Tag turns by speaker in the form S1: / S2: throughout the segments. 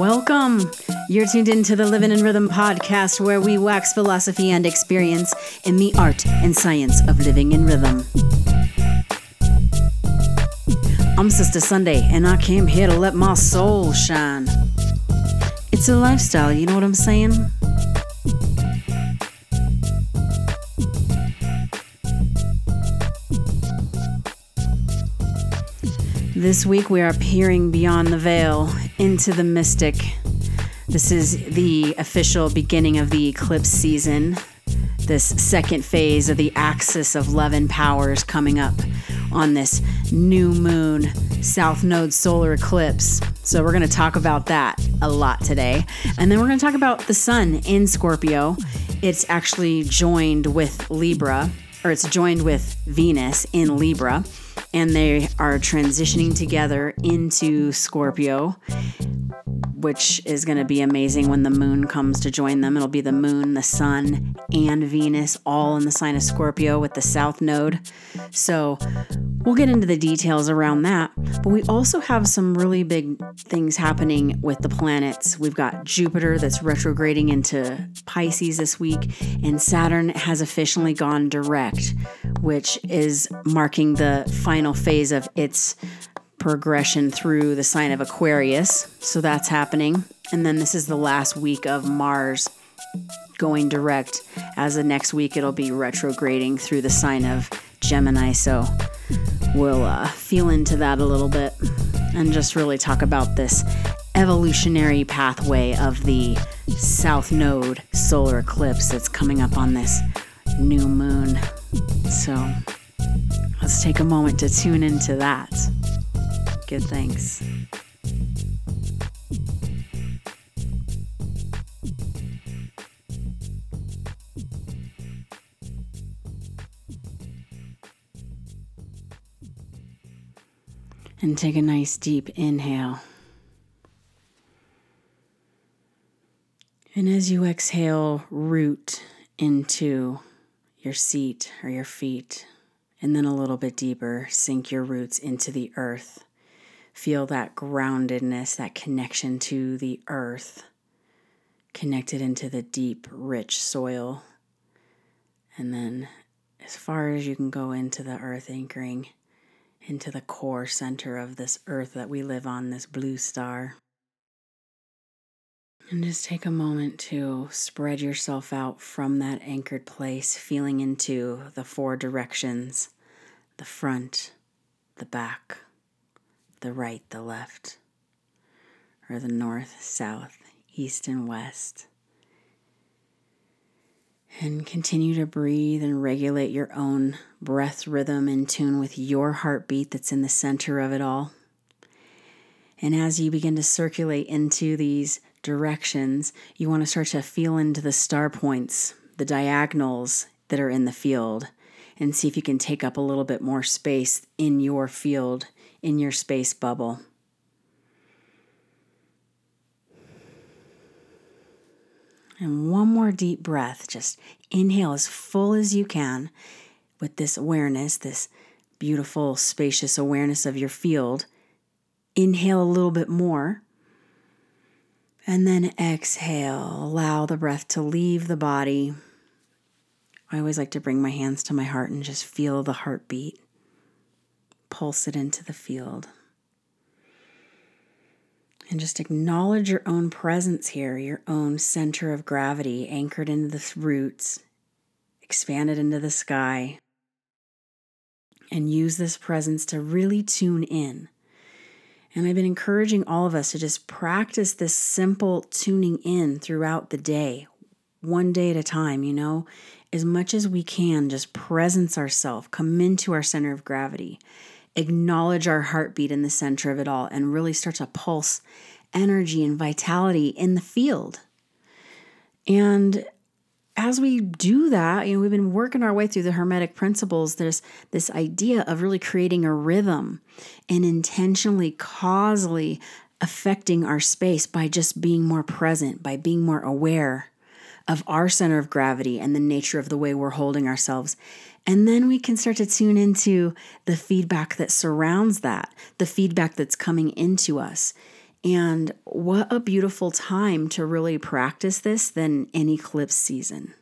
S1: Welcome. You're tuned into the Living in Rhythm podcast, where we wax philosophy and experience in the art and science of living in rhythm. I'm Sister Sunday, and I came here to let my soul shine. It's a lifestyle, you know what I'm saying? This week we are peering beyond the veil into the mystic. This is the official beginning of the eclipse season, this second phase of the axis of love and powers coming up on this new moon south node solar eclipse. So we're going to talk about that a lot today. And then we're going to talk about the sun in Scorpio. It's actually joined with Libra, or it's joined with Venus in Libra and they are transitioning together into Scorpio, which is going to be amazing when the moon comes to join them. It'll be the moon, the sun, and Venus all in the sign of Scorpio with the south node. So we'll get into the details around that. But we also have some really big things happening with the planets. We've got Jupiter that's retrograding into Pisces this week, and Saturn has officially gone direct, which is marking the final phase of its progression through the sign of Aquarius. So that's happening. And then this is the last week of Mars going direct. As the next week, it'll be retrograding through the sign of Gemini. So we'll uh, feel into that a little bit and just really talk about this evolutionary pathway of the South Node solar eclipse that's coming up on this new moon. So let's take a moment to tune into that. Good thanks. And take a nice deep inhale. And as you exhale, root into your seat or your feet. And then a little bit deeper, sink your roots into the earth. Feel that groundedness, that connection to the earth, connected into the deep, rich soil. And then, as far as you can go into the earth, anchoring into the core center of this earth that we live on, this blue star. And just take a moment to spread yourself out from that anchored place, feeling into the four directions the front, the back, the right, the left, or the north, south, east, and west and continue to breathe and regulate your own breath rhythm in tune with your heartbeat that's in the center of it all. And as you begin to circulate into these directions, you want to start to feel into the star points, the diagonals that are in the field, and see if you can take up a little bit more space in your field, in your space bubble. And one more deep breath. Just inhale as full as you can with this awareness, this beautiful, spacious awareness of your field. Inhale a little bit more. And then exhale. Allow the breath to leave the body. I always like to bring my hands to my heart and just feel the heartbeat. Pulse it into the field and just acknowledge your own presence here, your own center of gravity anchored into the roots, expanded into the sky. And use this presence to really tune in. And I've been encouraging all of us to just practice this simple tuning in throughout the day, one day at a time, you know, as much as we can, just presence ourselves, come into our center of gravity acknowledge our heartbeat in the center of it all and really start to pulse energy and vitality in the field. And as we do that, you know, we've been working our way through the Hermetic principles. There's this idea of really creating a rhythm and intentionally, causally affecting our space by just being more present, by being more aware of our center of gravity and the nature of the way we're holding ourselves. And then we can start to tune into the feedback that surrounds that, the feedback that's coming into us. And what a beautiful time to really practice this than an eclipse season.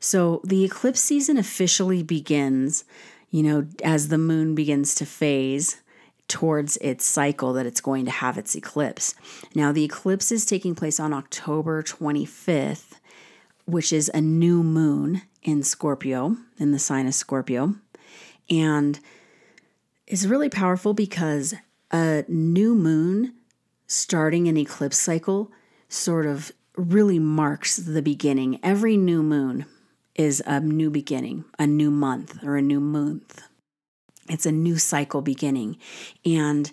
S1: So the eclipse season officially begins, you know, as the moon begins to phase towards its cycle that it's going to have its eclipse. Now, the eclipse is taking place on October 25th, which is a new moon in Scorpio, in the sign of Scorpio. And it's really powerful because a new moon starting an eclipse cycle sort of really marks the beginning. Every new moon is a new beginning, a new month or a new month. It's a new cycle beginning. And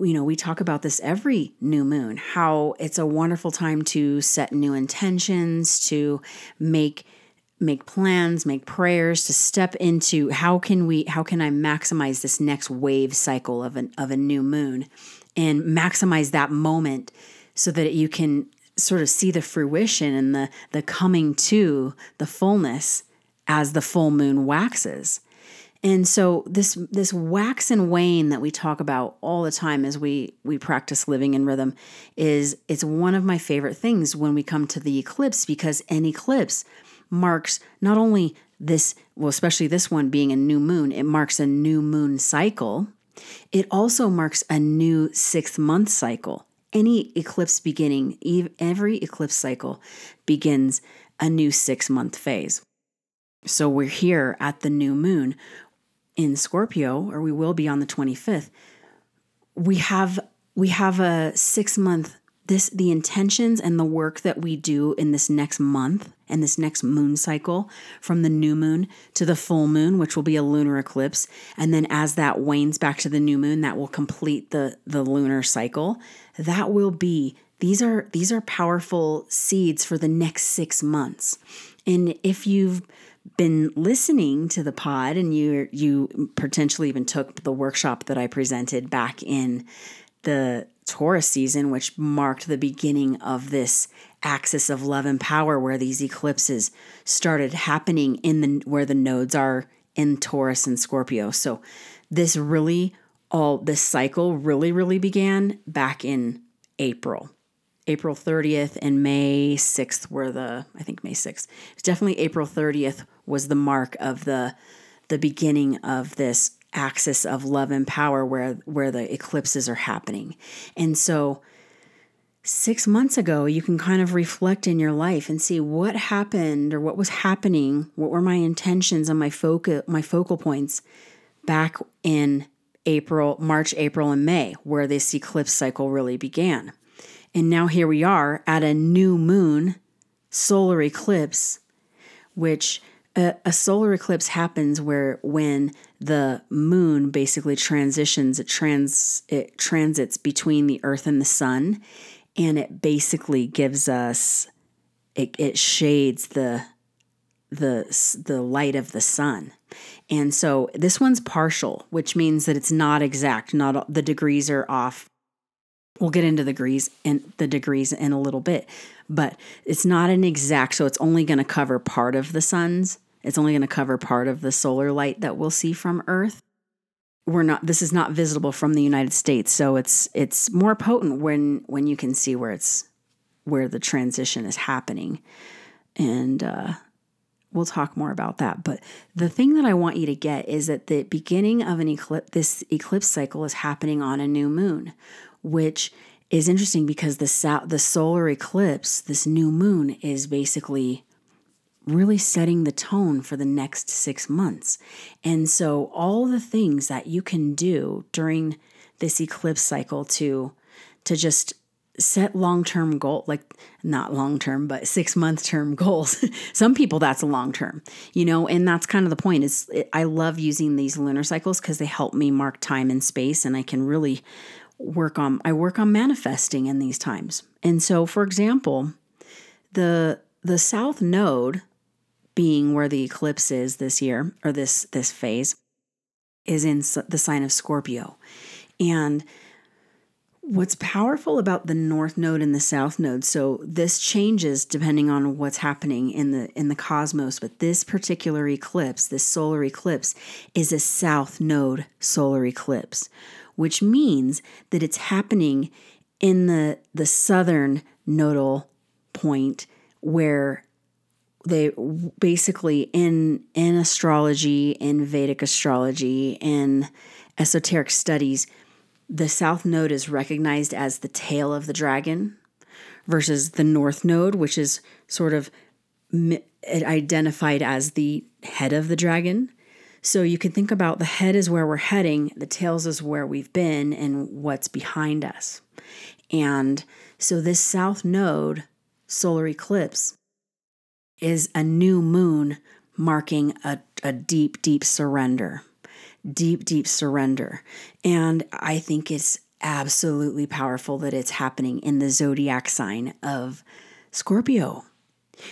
S1: you know, we talk about this every new moon, how it's a wonderful time to set new intentions, to make make plans, make prayers, to step into how can we how can I maximize this next wave cycle of an of a new moon and maximize that moment so that you can sort of see the fruition and the the coming to the fullness as the full moon waxes. And so this this wax and wane that we talk about all the time as we we practice living in rhythm is it's one of my favorite things when we come to the eclipse because an eclipse marks not only this well especially this one being a new moon it marks a new moon cycle it also marks a new 6 month cycle any eclipse beginning, every eclipse cycle begins a new six month phase. So we're here at the new moon in Scorpio, or we will be on the 25th. We have we have a six month this the intentions and the work that we do in this next month and this next moon cycle from the new moon to the full moon which will be a lunar eclipse. And then as that wanes back to the new moon that will complete the the lunar cycle. That will be these are these are powerful seeds for the next 6 months. And if you've been listening to the pod and you you potentially even took the workshop that I presented back in the Taurus season, which marked the beginning of this axis of love and power, where these eclipses started happening in the where the nodes are in Taurus and Scorpio. So this really all this cycle really really began back in April. April 30th and May 6th were the I think May 6th. It's definitely April 30th was the mark of the the beginning of this axis of love and power where where the eclipses are happening. And so 6 months ago you can kind of reflect in your life and see what happened or what was happening, what were my intentions and my focal my focal points back in April, March, April and May where this eclipse cycle really began. And now here we are at a new moon solar eclipse which a, a, solar eclipse happens where when the moon basically transitions it trans it transits between the earth and the sun and it basically gives us it, it shades the the the light of the sun. And so this one's partial which means that it's not exact. Not the degrees are off. We'll get into the degrees and the degrees in a little bit but it's not an exact so it's only going to cover part of the sun's it's only going to cover part of the solar light that we'll see from Earth. We're not this is not visible from the United States, so it's it's more potent when when you can see where it's where the transition is happening. And uh we'll talk more about that. But the thing that I want you to get is that the beginning of an eclipse, this eclipse cycle is happening on a new moon, which is interesting because the the solar eclipse, this new moon, is basically really setting the tone for the next six months. And so, all the things that you can do during this eclipse cycle to to just set long-term goal like not long-term but 6 month term goals some people that's a long term you know and that's kind of the point is i love using these lunar cycles because they help me mark time and space and i can really work on i work on manifesting in these times and so for example the the south node being where the eclipse is this year or this this phase is in the sign of Scorpio. And what's powerful about the north node and the south node so this changes depending on what's happening in the in the cosmos but this particular eclipse this solar eclipse is a south node solar eclipse which means that it's happening in the the southern nodal point where they basically in in astrology in vedic astrology in esoteric studies the south node is recognized as the tail of the dragon versus the north node which is sort of identified as the head of the dragon so you can think about the head is where we're heading the tails is where we've been and what's behind us and so this south node solar eclipse is a new moon marking a, a deep, deep surrender. Deep, deep surrender. And I think it's absolutely powerful that it's happening in the zodiac sign of Scorpio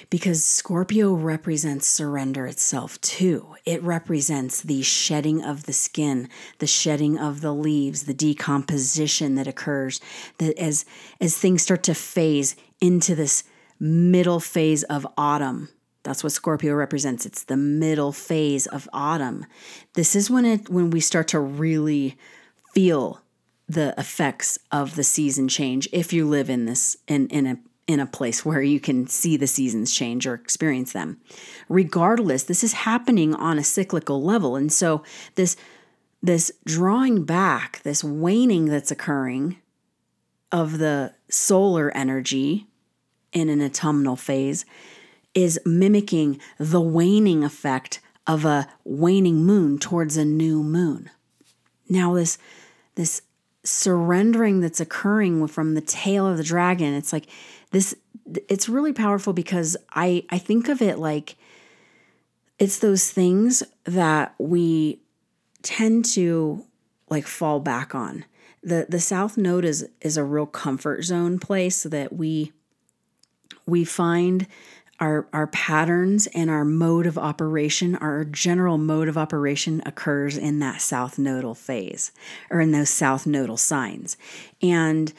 S1: because Scorpio represents surrender itself too. It represents the shedding of the skin, the shedding of the leaves, the decomposition that occurs that as as things start to phase into this middle phase of autumn. That's what Scorpio represents. It's the middle phase of autumn. This is when it when we start to really feel the effects of the season change if you live in this in in a in a place where you can see the seasons change or experience them. Regardless, this is happening on a cyclical level. And so this this drawing back, this waning that's occurring of the solar energy in an autumnal phase is mimicking the waning effect of a waning moon towards a new moon. Now this this surrendering that's occurring from the tail of the dragon, it's like this it's really powerful because I I think of it like it's those things that we tend to like fall back on. The the south node is is a real comfort zone place that we we find our, our patterns and our mode of operation, our general mode of operation occurs in that south nodal phase or in those south nodal signs. And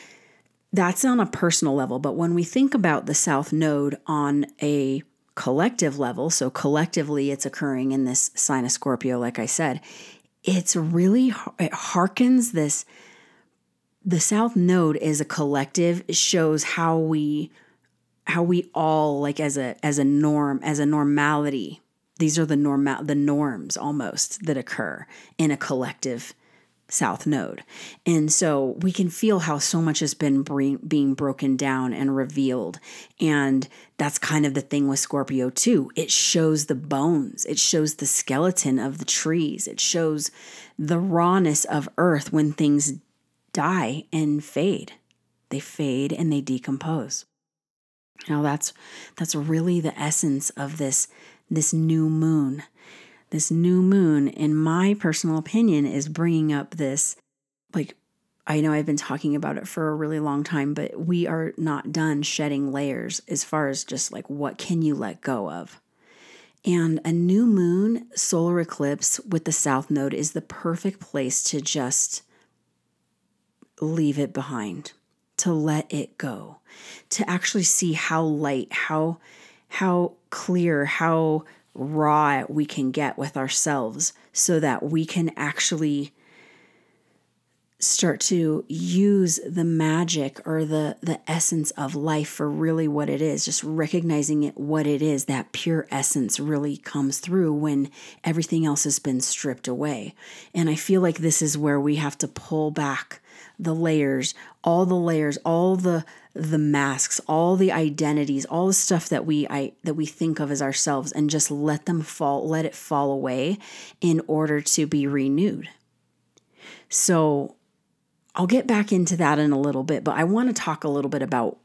S1: that's on a personal level. But when we think about the south node on a collective level, so collectively it's occurring in this sign of Scorpio, like I said, it's really, it harkens this. The south node is a collective, it shows how we how we all like as a as a norm as a normality these are the normal the norms almost that occur in a collective south node. And so we can feel how so much has been being broken down and revealed. And that's kind of the thing with scorpio too. It shows the bones. It shows the skeleton of the trees. It shows the rawness of earth when things die and fade. They fade and they decompose. Now that's that's really the essence of this this new moon. This new moon in my personal opinion is bringing up this like I know I've been talking about it for a really long time, but we are not done shedding layers as far as just like what can you let go of. And a new moon solar eclipse with the south node is the perfect place to just leave it behind to let it go, to actually see how light, how how clear, how raw we can get with ourselves so that we can actually start to use the magic or the the essence of life for really what it is just recognizing it what it is that pure essence really comes through when everything else has been stripped away. And i feel like this is where we have to pull back the layers, all the layers, all the the masks, all the identities, all the stuff that we I that we think of as ourselves and just let them fall, let it fall away in order to be renewed. So I'll get back into that in a little bit, but I want to talk a little bit about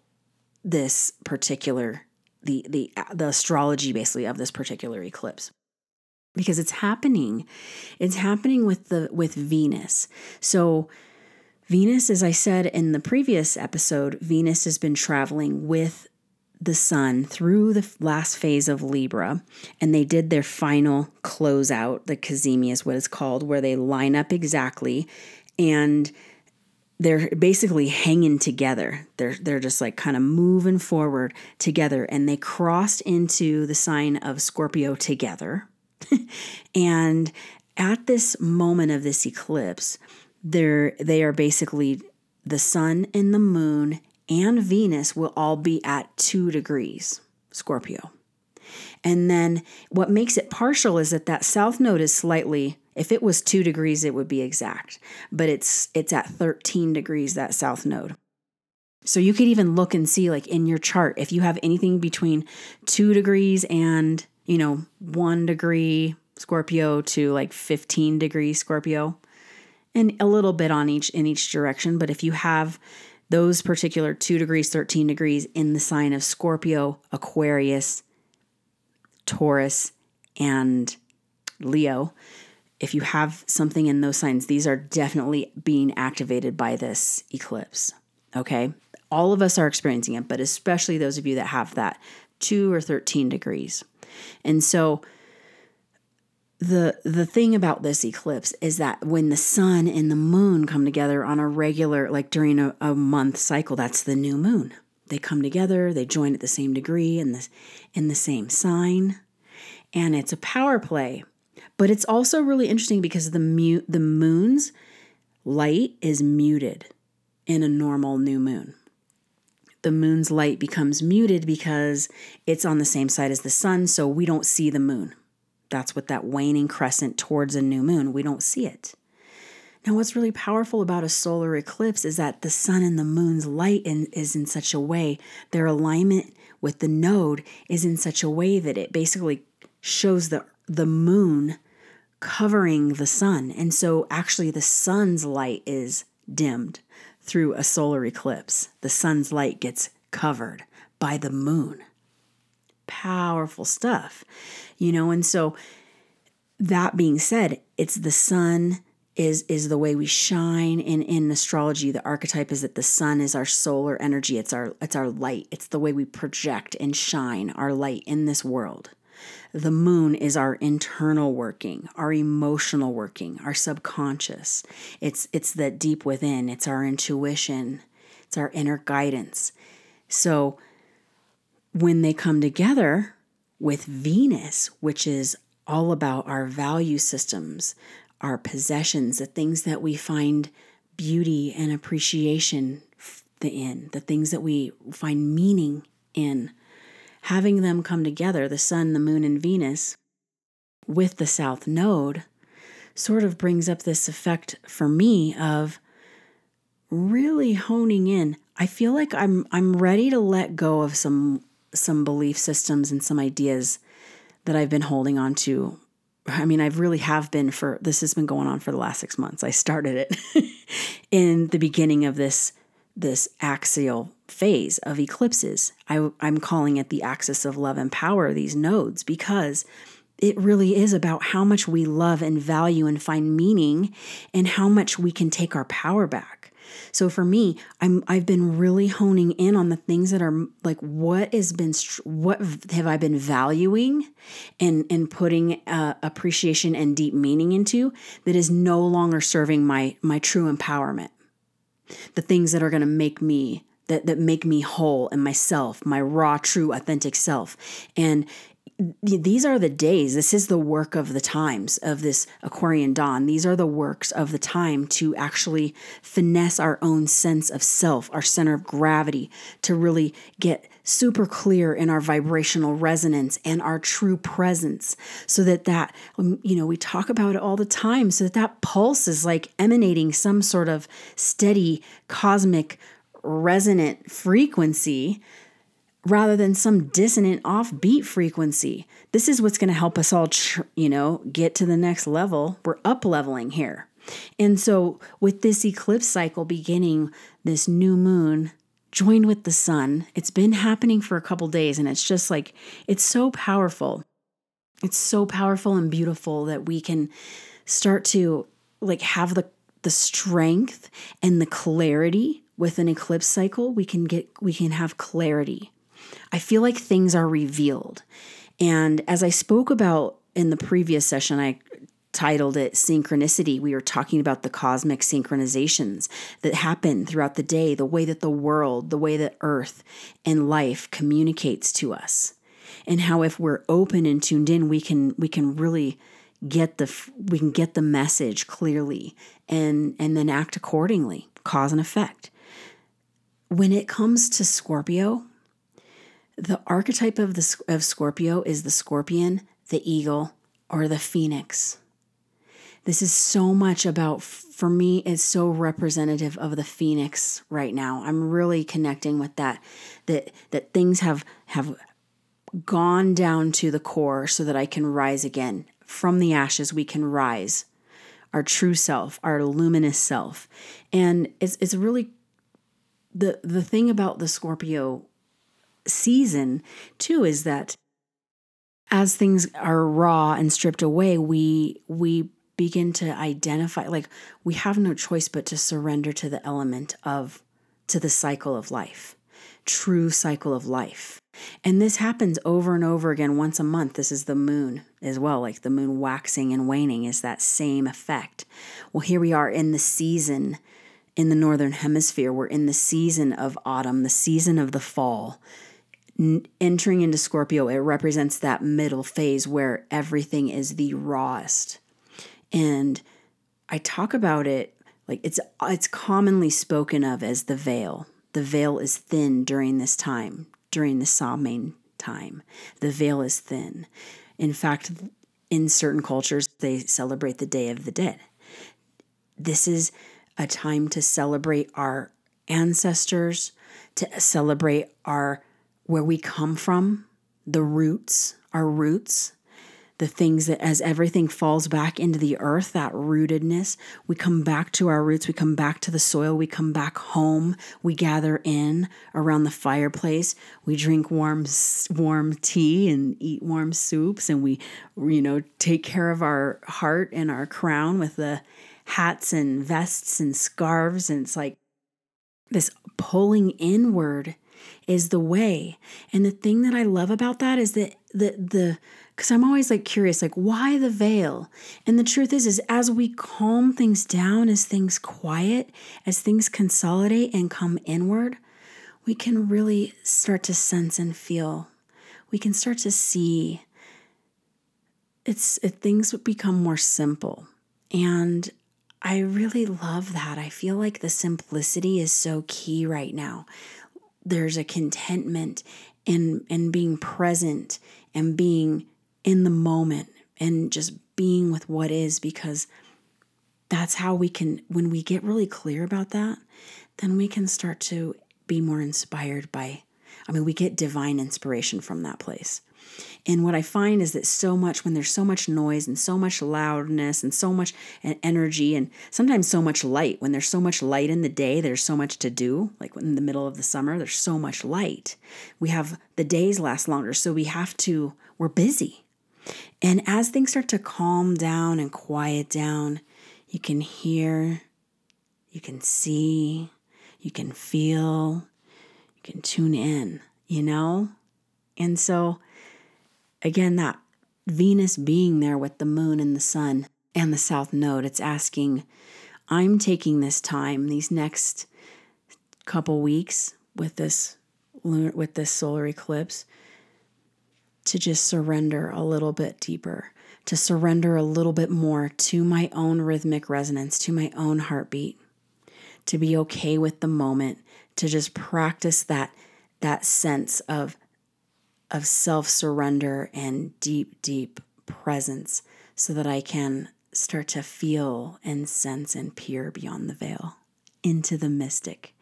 S1: this particular the the the astrology basically of this particular eclipse because it's happening it's happening with the with Venus. So Venus, as I said in the previous episode, Venus has been traveling with the sun through the last phase of Libra, and they did their final closeout. The cazimi is what it's called, where they line up exactly and they're basically hanging together. They're they're just like kind of moving forward together, and they crossed into the sign of Scorpio together. and at this moment of this eclipse, they're they are basically the sun and the moon and Venus will all be at two degrees, Scorpio. And then what makes it partial is that that south node is slightly if it was 2 degrees it would be exact, but it's it's at 13 degrees that south node. So you could even look and see like in your chart if you have anything between 2 degrees and, you know, 1 degree Scorpio to like 15 degrees Scorpio and a little bit on each in each direction, but if you have those particular 2 degrees, 13 degrees in the sign of Scorpio, Aquarius, Taurus, and Leo, if you have something in those signs, these are definitely being activated by this eclipse. Okay. All of us are experiencing it, but especially those of you that have that 2 or 13 degrees. And so the the thing about this eclipse is that when the sun and the moon come together on a regular like during a, a month cycle, that's the new moon. They come together, they join at the same degree in the in the same sign, and it's a power play. But it's also really interesting because the mute the moon's light is muted in a normal new moon. The moon's light becomes muted because it's on the same side as the sun, so we don't see the moon. That's what that waning crescent towards a new moon, we don't see it. Now, what's really powerful about a solar eclipse is that the sun and the moon's light in, is in such a way, their alignment with the node is in such a way that it basically shows the, the moon covering the sun. And so, actually, the sun's light is dimmed through a solar eclipse. The sun's light gets covered by the moon. Powerful stuff, you know. And so, that being said, it's the sun is is the way we shine in in astrology the archetype is that the sun is our solar energy it's our it's our light it's the way we project and shine our light in this world the moon is our internal working, our emotional working, our subconscious. It's it's the deep within, it's our intuition, it's our inner guidance. So when they come together with Venus, which is all about our value systems, our possessions, the things that we find beauty and appreciation in, the things that we find meaning in, having them come together, the sun, the moon, and Venus, with the south node, sort of brings up this effect for me of really honing in. I feel like I'm I'm ready to let go of some some belief systems and some ideas that I've been holding on to. I mean, I've really have been for this has been going on for the last 6 months. I started it in the beginning of this this axial phase of eclipses. I, I'm calling it the axis of love and power, these nodes, because it really is about how much we love and value and find meaning and how much we can take our power back. So for me, I'm I've been really honing in on the things that are like what has been what have I been valuing and and putting uh, appreciation and deep meaning into that is no longer serving my my true empowerment the things that are going to make me that that make me whole and myself, my raw, true, authentic self. And these are the days. This is the work of the times of this Aquarian dawn. These are the works of the time to actually finesse our own sense of self, our center of gravity, to really get super clear in our vibrational resonance and our true presence so that that um, you know we talk about it all the time so that that pulse is like emanating some sort of steady cosmic resonant frequency rather than some dissonant offbeat frequency. This is what's going to help us all, tr- you know, get to the next level. We're up leveling here. And so, with this eclipse cycle beginning, this new moon joined with the sun, it's been happening for a couple days, and it's just like, it's so powerful. It's so powerful and beautiful that we can start to like have the the strength and the clarity with an eclipse cycle we can get we can have clarity I feel like things are revealed. And as I spoke about in the previous session, I titled it Synchronicity. We were talking about the cosmic synchronizations that happen throughout the day, the way that the world, the way that Earth and life communicates to us. And how if we're open and tuned in, we can we can really get the we can get the message clearly and and then act accordingly, cause and effect. when it comes to Scorpio, the archetype of the of Scorpio is the scorpion, the eagle, or the phoenix. This is so much about for me it's so representative of the phoenix right now. I'm really connecting with that that that things have have gone down to the core so that I can rise again. From the ashes we can rise. Our true self, our luminous self. And it's it's really the the thing about the Scorpio season too is that as things are raw and stripped away, we we begin to identify like we have no choice but to surrender to the element of to the cycle of life. True cycle of life. And this happens over and over again once a month. This is the moon as well, like the moon waxing and waning is that same effect. Well, here we are in the season in the northern hemisphere. We're in the season of autumn, the season of the fall. Entering into Scorpio, it represents that middle phase where everything is the rawest. And I talk about it like it's it's commonly spoken of as the veil. The veil is thin during this time, during the Samhain time. The veil is thin. In fact, in certain cultures, they celebrate the Day of the Dead. This is a time to celebrate our ancestors, to celebrate our where we come from, the roots, our roots, the things that as everything falls back into the earth, that rootedness, we come back to our roots, we come back to the soil, we come back home, we gather in around the fireplace, we drink warm warm tea and eat warm soups and we you know take care of our heart and our crown with the hats and vests and scarves and it's like this pulling inward is the way. And the thing that I love about that is that the the because I'm always like curious, like why the veil? And the truth is, is as we calm things down, as things quiet, as things consolidate and come inward, we can really start to sense and feel. We can start to see. It's it, things become more simple, and I really love that. I feel like the simplicity is so key right now there's a contentment in in being present and being in the moment and just being with what is because that's how we can when we get really clear about that then we can start to be more inspired by i mean we get divine inspiration from that place and what I find is that so much, when there's so much noise and so much loudness and so much energy and sometimes so much light, when there's so much light in the day, there's so much to do. Like in the middle of the summer, there's so much light. We have the days last longer. So we have to, we're busy. And as things start to calm down and quiet down, you can hear, you can see, you can feel, you can tune in, you know? And so, Again, that Venus being there with the moon and the sun and the south node, it's asking, I'm taking this time, these next couple weeks with this with this solar eclipse to just surrender a little bit deeper, to surrender a little bit more to my own rhythmic resonance, to my own heartbeat, to be okay with the moment, to just practice that that sense of of self surrender and deep, deep presence so that I can start to feel and sense and peer beyond the veil into the mystic.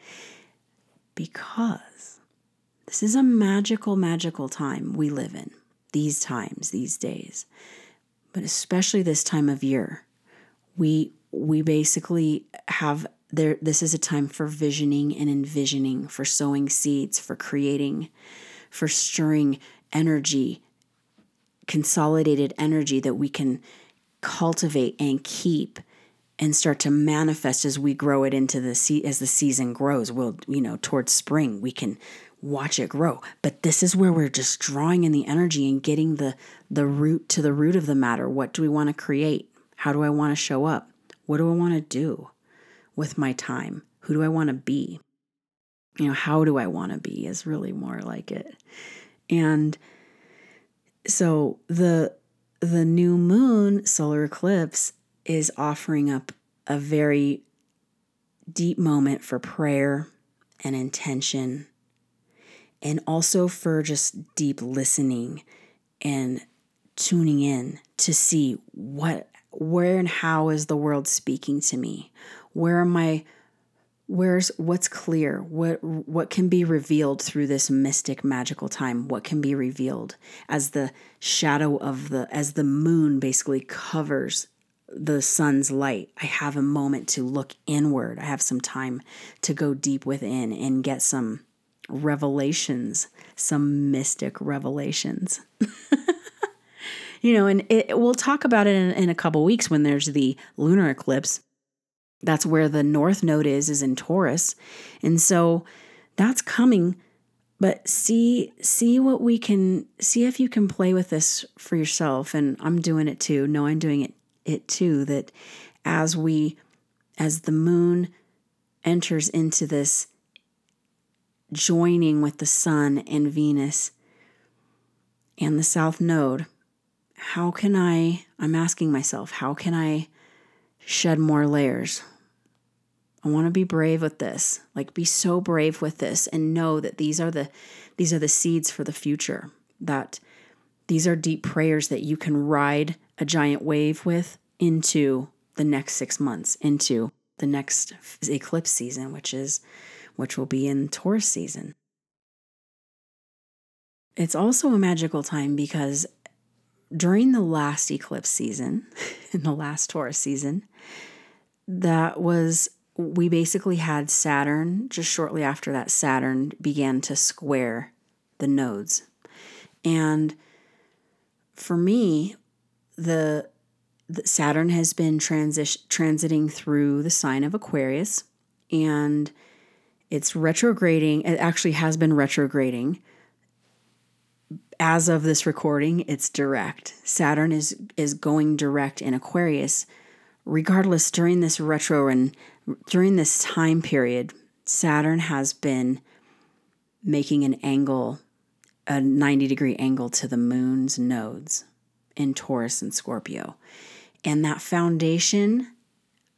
S1: Because this is a magical, magical time we live in, these times, these days. But especially this time of year, we we basically have there this is a time for visioning and envisioning, for sowing seeds, for creating for stirring energy, consolidated energy that we can cultivate and keep and start to manifest as we grow it into the se- as the season grows. We'll you know towards spring we can watch it grow. But this is where we're just drawing in the energy and getting the the root to the root of the matter. What do we want to create? How do i want to show up? What do i want to do with my time? Who do i want to be you know, how do I want to be is really more like it. And so the the new moon solar eclipse is offering up a very deep moment for prayer and intention, and also for just deep listening and tuning in to see what where and how is the world speaking to me where am i where's what's clear? What what can be revealed through this mystic magical time? What can be revealed as the shadow of the as the moon basically covers the sun's light? I have a moment to look inward. I have some time to go deep within and get some revelations some mystic revelations. You know and it, we'll talk about it in, in a couple weeks when there's the lunar eclipse that's where the north node is is in Taurus. And so that's coming but see see what we can see if you can play with this for yourself and I'm doing it too. No, I'm doing it it too that as we as the moon enters into this joining with the sun and Venus and the south node, how can I I'm asking myself, how can I shed more layers? I want to be brave with this. Like be so brave with this and know that these are the these are the seeds for the future. That these are deep prayers that you can ride a giant wave with into the next 6 months, into the next eclipse season, which is which will be in Taurus season. It's also a magical time because during the last eclipse season, in the last Taurus season, that was we basically had Saturn just shortly after that, Saturn began to square the nodes. And for me, the, the Saturn has been transition transiting through the sign of Aquarius and it's retrograding. It actually has been retrograding. As of this recording, it's direct. Saturn is is going direct in Aquarius. Regardless, during this retro and during this time period, Saturn has been making an angle, a 90 degree angle to the moon's nodes in Taurus and Scorpio. And that foundation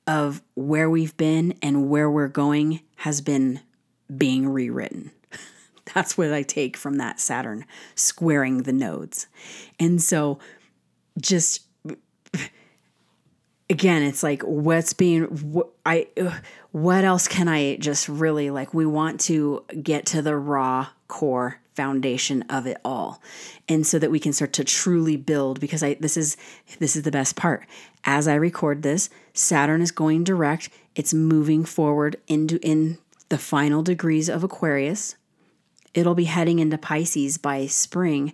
S1: of where we've been and where we're going has been being rewritten. That's what I take from that Saturn squaring the nodes. And so just again it's like what's being what i what else can i just really like we want to get to the raw core foundation of it all. And so that we can start to truly build because i this is this is the best part. As i record this saturn is going direct. It's moving forward into in the final degrees of aquarius. It'll be heading into pisces by spring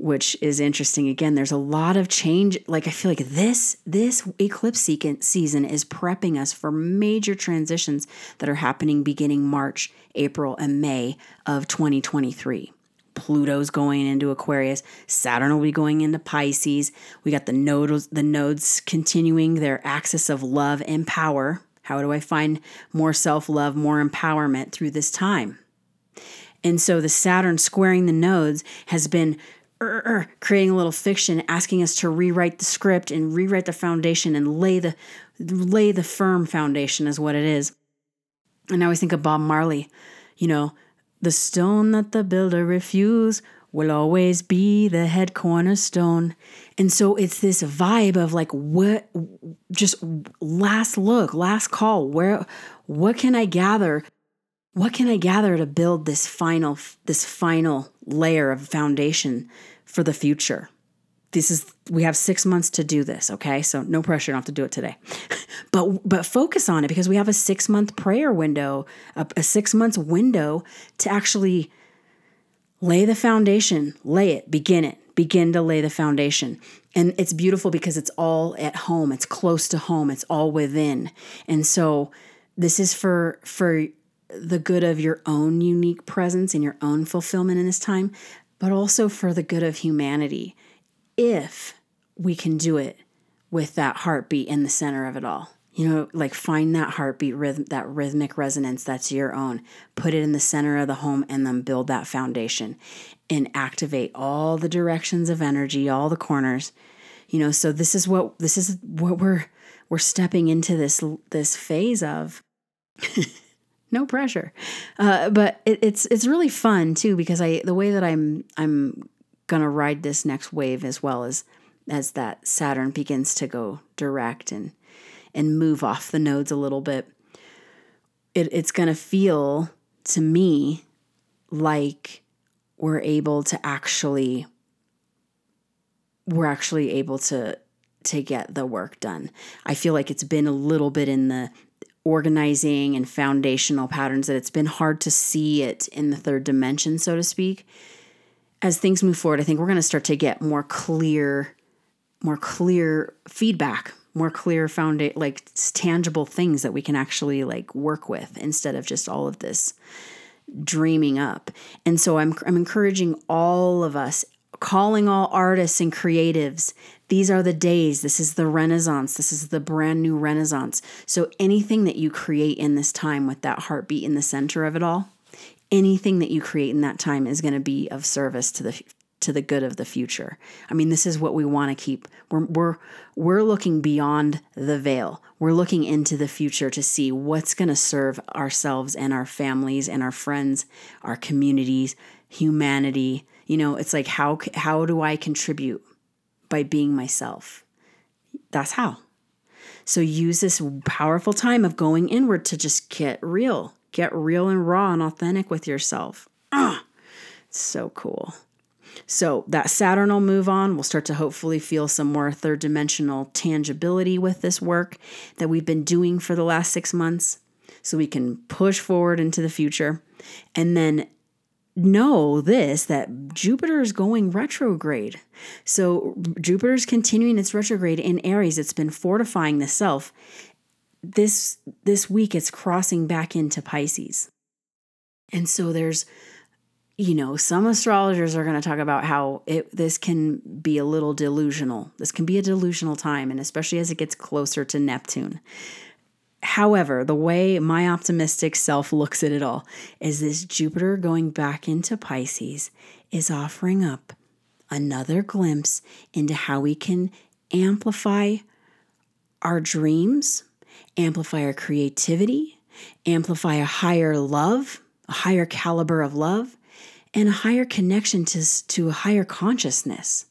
S1: which is interesting. Again there's a lot of change. Like i feel like this this eclipse season is prepping us for major transitions that are happening beginning march april and may of 2023 pluto's going into aquarius. Saturn will be going into pisces. We got the nodes the nodes continuing their axis of love and power. How do i find more self-love more empowerment through this time? And so the saturn squaring the nodes has been Er, er, creating a little fiction, asking us to rewrite the script and rewrite the foundation and lay the lay the firm foundation is what it is. And I always think of Bob Marley, you know, the stone that the builder refused will always be the head cornerstone. And so it's this vibe of like what just last look, last call, where what can I gather what can I gather to build this final this final layer of foundation for the future? This is we have 6 months to do this, okay? So no pressure, don't have to do it today. but but focus on it because we have a 6 month prayer window, a, a 6 months window to actually lay the foundation, lay it, begin it, begin to lay the foundation. And it's beautiful because it's all at home, it's close to home, it's all within. And so this is for for the good of your own unique presence and your own fulfillment in this time, but also for the good of humanity if we can do it with that heartbeat in the center of it all. You know, like find that heartbeat rhythm, that rhythmic resonance that's your own, put it in the center of the home, and then build that foundation and activate all the directions of energy, all the corners. You know, so this is what this is what we're we're stepping into this this phase of no pressure. Uh, but it, it's it's really fun too because I the way that I'm I'm gonna ride this next wave as well as as that Saturn begins to go direct and and move off the nodes a little bit. It, it's gonna feel to me like we're able to actually we're actually able to to get the work done. I feel like it's been a little bit in the organizing and foundational patterns that it's been hard to see it in the third dimension, so to speak. As things move forward, I think we're going to start to get more clear, more clear feedback, more clear foundation, like tangible things that we can actually like work with instead of just all of this dreaming up. And so I'm I'm encouraging all of us, calling all artists and creatives. These are the days. This is the renaissance. This is the brand new renaissance. So anything that you create in this time with that heartbeat in the center of it all, anything that you create in that time is going to be of service to the to the good of the future. I mean, this is what we want to keep. We're we're we're looking beyond the veil. We're looking into the future to see what's going to serve ourselves and our families and our friends, our communities, humanity. You know, it's like how how do I contribute by being myself? That's how. So use this powerful time of going inward to just get real. Get real and raw and authentic with yourself. Ah, so cool. So that Saturn will move on. We'll start to hopefully feel some more third dimensional tangibility with this work that we've been doing for the last six months. So we can push forward into the future. And then know this that Jupiter is going retrograde. So Jupiter's continuing its retrograde in Aries. It's been fortifying the self. This this week it's crossing back into Pisces. And so there's you know, some astrologers are going to talk about how it this can be a little delusional. This can be a delusional time, and especially as it gets closer to Neptune. However, the way my optimistic self looks at it all is this Jupiter going back into Pisces is offering up another glimpse into how we can amplify our dreams, amplify our creativity, amplify a higher love, a higher caliber of love, and a higher connection to, to a higher consciousness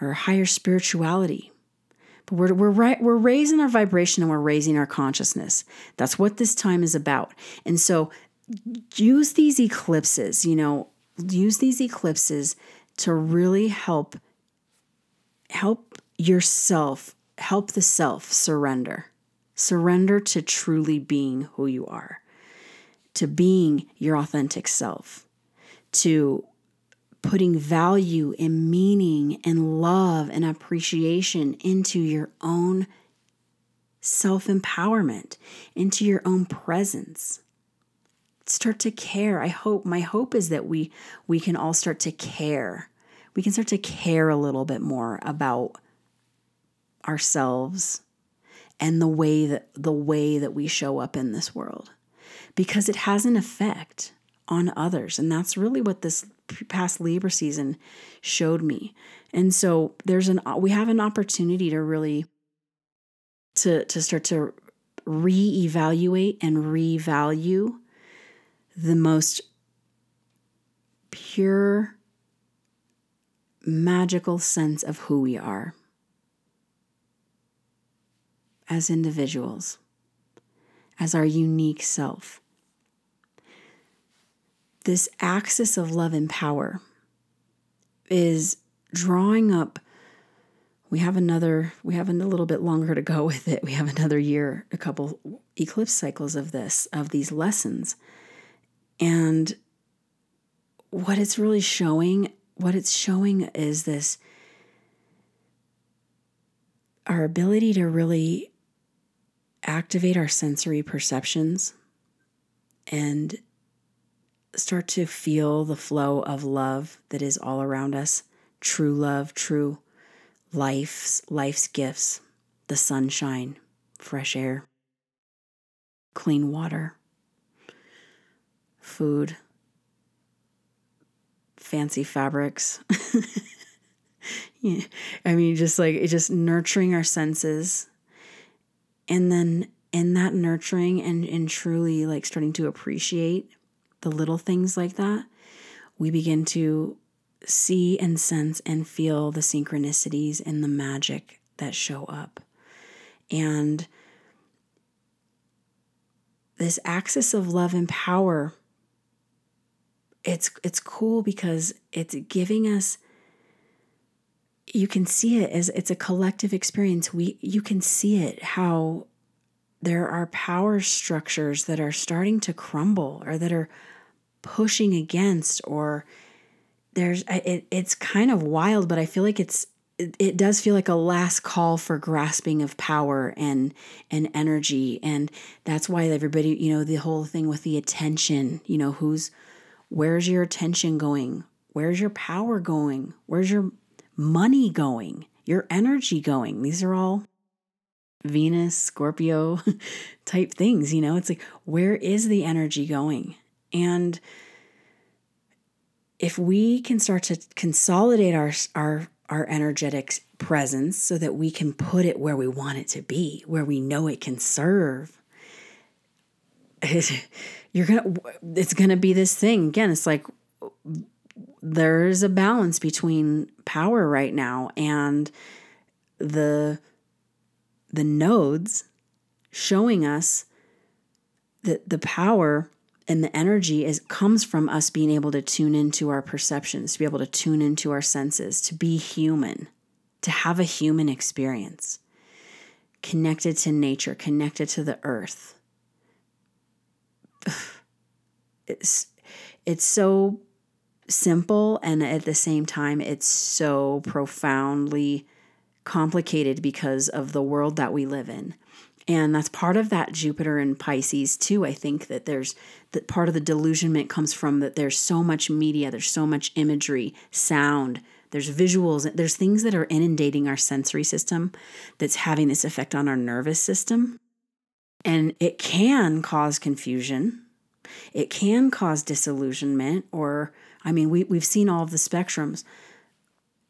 S1: or higher spirituality. But we're, we're, right, we're raising our vibration and we're raising our consciousness. That's what this time is about. And so use these eclipses, you know, use these eclipses to really help help yourself, help the self surrender. Surrender to truly being who you are, to being your authentic self to putting value and meaning and love and appreciation into your own self empowerment, into your own presence. Start to care. I hope, my hope is that we, we can all start to care. We can start to care a little bit more about ourselves and the way that the way that we show up in this world because it has an effect on others. And that's really what this past labor season showed me. And so there's an we have an opportunity to really to to start to reevaluate and revalue the most pure magical sense of who we are as individuals, as our unique self this axis of love and power is drawing up we have another we have a little bit longer to go with it. We have another year a couple eclipse cycles of this of these lessons. And what it's really showing what it's showing is this our ability to really activate our sensory perceptions and start to feel the flow of love that is all around us true love, true life's life's gifts, the sunshine, fresh air, clean water, food, fancy fabrics. yeah. I mean just like just nurturing our senses and then in that nurturing and, and truly like starting to appreciate the little things like that, we begin to see and sense and feel the synchronicities and the magic that show up. And this axis of love and power it's it's cool because it's giving us you can see it as it's a collective experience we you can see it how there are power structures that are starting to crumble or that are pushing against or there's it, it's kind of wild but i feel like it's it, it does feel like a last call for grasping of power and and energy. And that's why everybody you know the whole thing with the attention you know who's where's your attention going? Where's your power going? Where's your money going? Your energy going? These are all venus scorpio type things you know? It's like where is the energy going and if we can start to consolidate our our our energetic presence so that we can put it where we want it to be, where we know it can serve. You're gonna it's gonna be this thing. Again, it's like there's a balance between power right now and the the nodes showing us that the power and the energy is comes from us being able to tune into our perceptions to be able to tune into our senses to be human to have a human experience connected to nature connected to the earth. It's it's so simple and at the same time it's so profoundly complicated because of the world that we live in and that's part of that Jupiter and Pisces too. I think that there's that part of the delusionment comes from that there's so much media, there's so much imagery, sound, there's visuals, there's things that are inundating our sensory system that's having this effect on our nervous system. And it can cause confusion. It can cause disillusionment, or I mean, we, we've seen all of the spectrums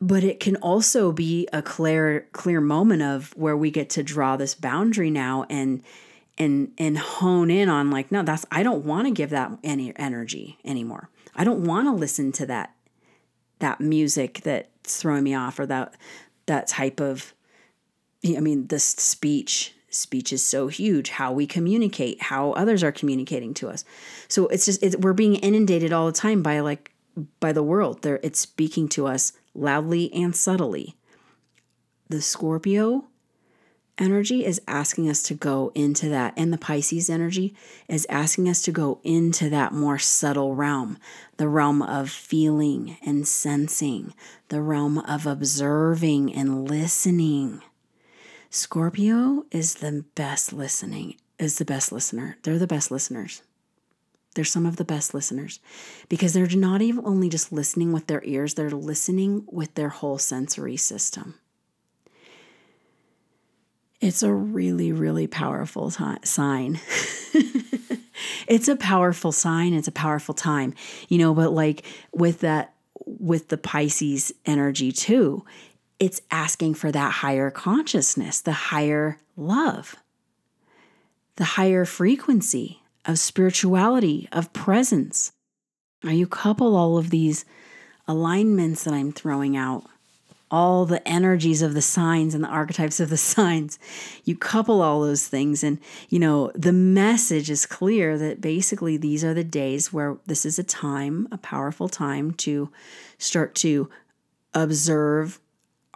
S1: but it can also be a clear clear moment of where we get to draw this boundary now and and and hone in on like no that's i don't want to give that any energy anymore. I don't want to listen to that that music that's throwing me off or that that type of i mean this speech. Speech is so huge how we communicate how others are communicating to us. So it's just we're being inundated all the time by like by the world. There it's speaking to us loudly and subtly. The Scorpio energy is asking us to go into that, and the Pisces energy is asking us to go into that more subtle realm the realm of feeling and sensing, the realm of observing and listening. Scorpio is the best listening, is the best listener. They're the best listeners. They're some of the best listeners because they're not even only just listening with their ears, they're listening with their whole sensory system. It's a really, really powerful t- sign. it's a powerful sign. It's a powerful time, you know, but like with that, with the Pisces energy too, it's asking for that higher consciousness, the higher love, the higher frequency of spirituality, of presence. Now, you couple all of these alignments that I'm throwing out, all the energies of the signs and the archetypes of the signs. You couple all those things, and you know, the message is clear that basically these are the days where this is a time, a powerful time to start to observe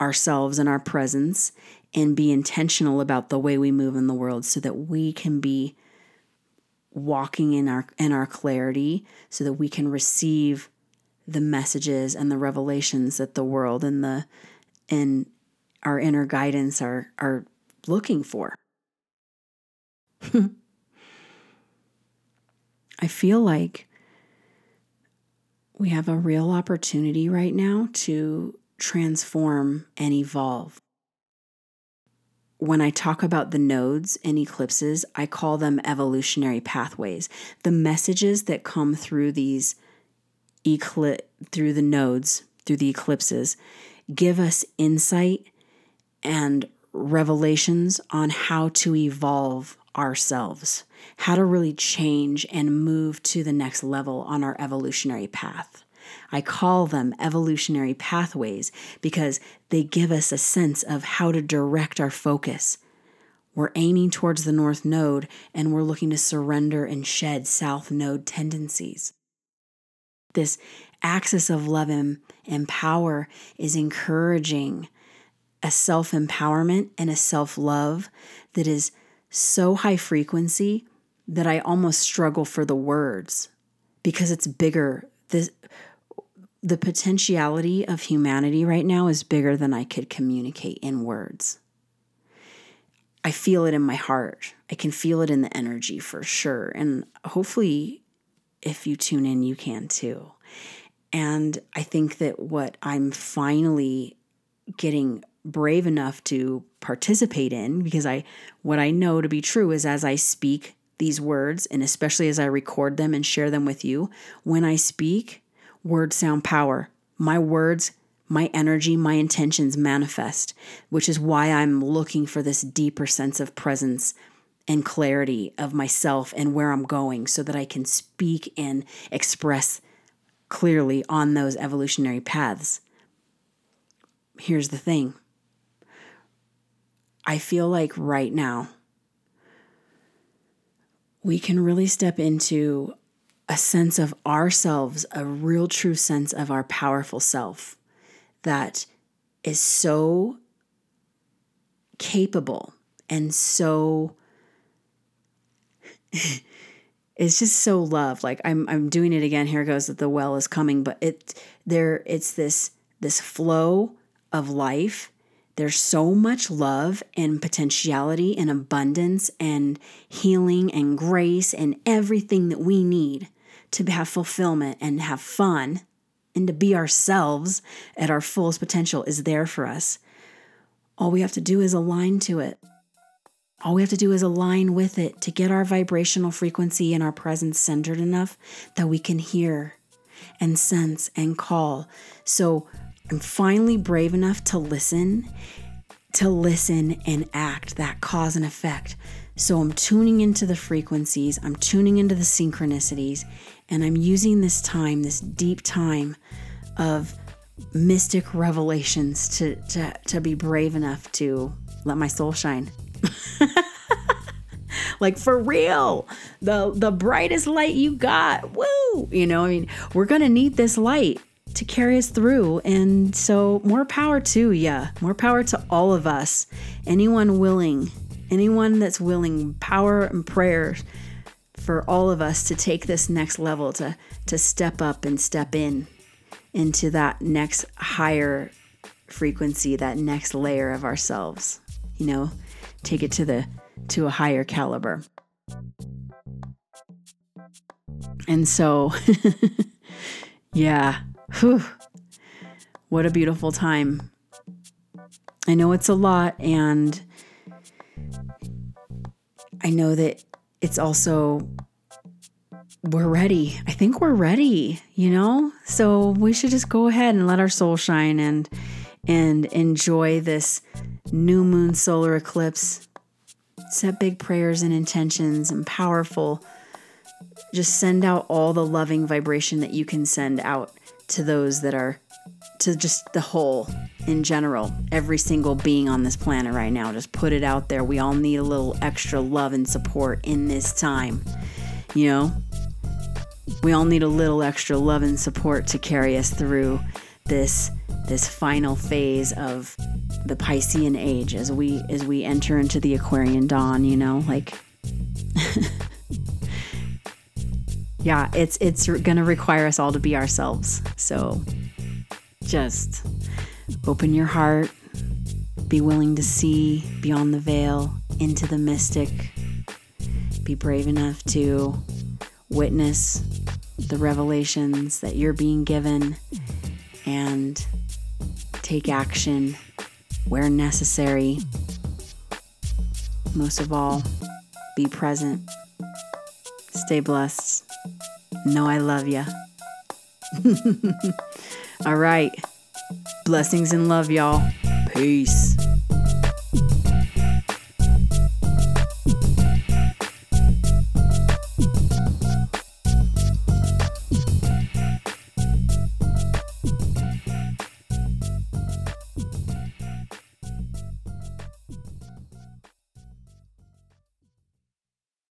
S1: ourselves and our presence and be intentional about the way we move in the world so that we can be walking in our in our clarity so that we can receive the messages and the revelations that the world and the and our inner guidance are are looking for. I feel like we have a real opportunity right now to transform and evolve when I talk about the nodes and eclipses, I call them evolutionary pathways. The messages that come through these eclipse through the nodes, through the eclipses, give us insight and revelations on how to evolve ourselves, how to really change and move to the next level on our evolutionary path. I call them evolutionary pathways because they give us a sense of how to direct our focus. We're aiming towards the north node and we're looking to surrender and shed south node tendencies. This axis of love and, and power is encouraging a self empowerment and a self love that is so high frequency that I almost struggle for the words because it's bigger. The, the potentiality of humanity right now is bigger than I could communicate in words. I feel it in my heart. I can feel it in the energy for sure. And hopefully, if you tune in, you can too. And I think that what I'm finally getting brave enough to participate in because I what I know to be true is as I speak these words and especially as I record them and share them with you, when I speak, words sound power. My words, my energy, my intentions manifest, which is why I'm looking for this deeper sense of presence and clarity of myself and where I'm going so that I can speak and express clearly on those evolutionary paths. Here's the thing I feel like right now we can really step into a sense of ourselves, a real true sense of our powerful self that is so capable and so it's just so love like i'm i'm doing it again. Here goes that the well is coming but it there it's this this flow of life. There's so much love and potentiality and abundance and healing and grace and everything that we need to have fulfillment and have fun and to be ourselves at our fullest potential is there for us. All we have to do is align to it. All we have to do is align with it to get our vibrational frequency and our presence centered enough that we can hear and sense and call. So, I'm finally brave enough to listen, to listen and act that cause and effect. So I'm tuning into the frequencies, I'm tuning into the synchronicities, and I'm using this time, this deep time of mystic revelations to, to, to be brave enough to let my soul shine. like for real the the brightest light you got woo you know i mean we're gonna need this light to carry us through. And so, more power to you, more power to all of us. Anyone willing, anyone that's willing, power and prayers for all of us to take this next level, to, to step up and step in into that next higher frequency, that next layer of ourselves. You know, take it to the to a higher caliber. And so, yeah, Whew. What a beautiful time. I know it's a lot, and I know that it's also, we're ready. I think we're ready, you know? So we should just go ahead and let our soul shine and and enjoy this new moon solar eclipse. Set big prayers and intentions and powerful. Just send out all the loving vibration that you can send out to those that are to just the whole in general, every single being on this planet right now. Just put it out there. We all need a little extra love and support in this time. You know, we all need a little extra love and support to carry us through this this final phase of the Piscean age as we as we enter into the Aquarian dawn, you know, like yeah, it's it's going to require us all to be ourselves. So just open your heart, be willing to see beyond the veil into the mystic. Be brave enough to witness the revelations that you're being given and take action where necessary. Most of all, be present. Stay blessed. Know I love you. All right. Blessings and love, y'all. Peace.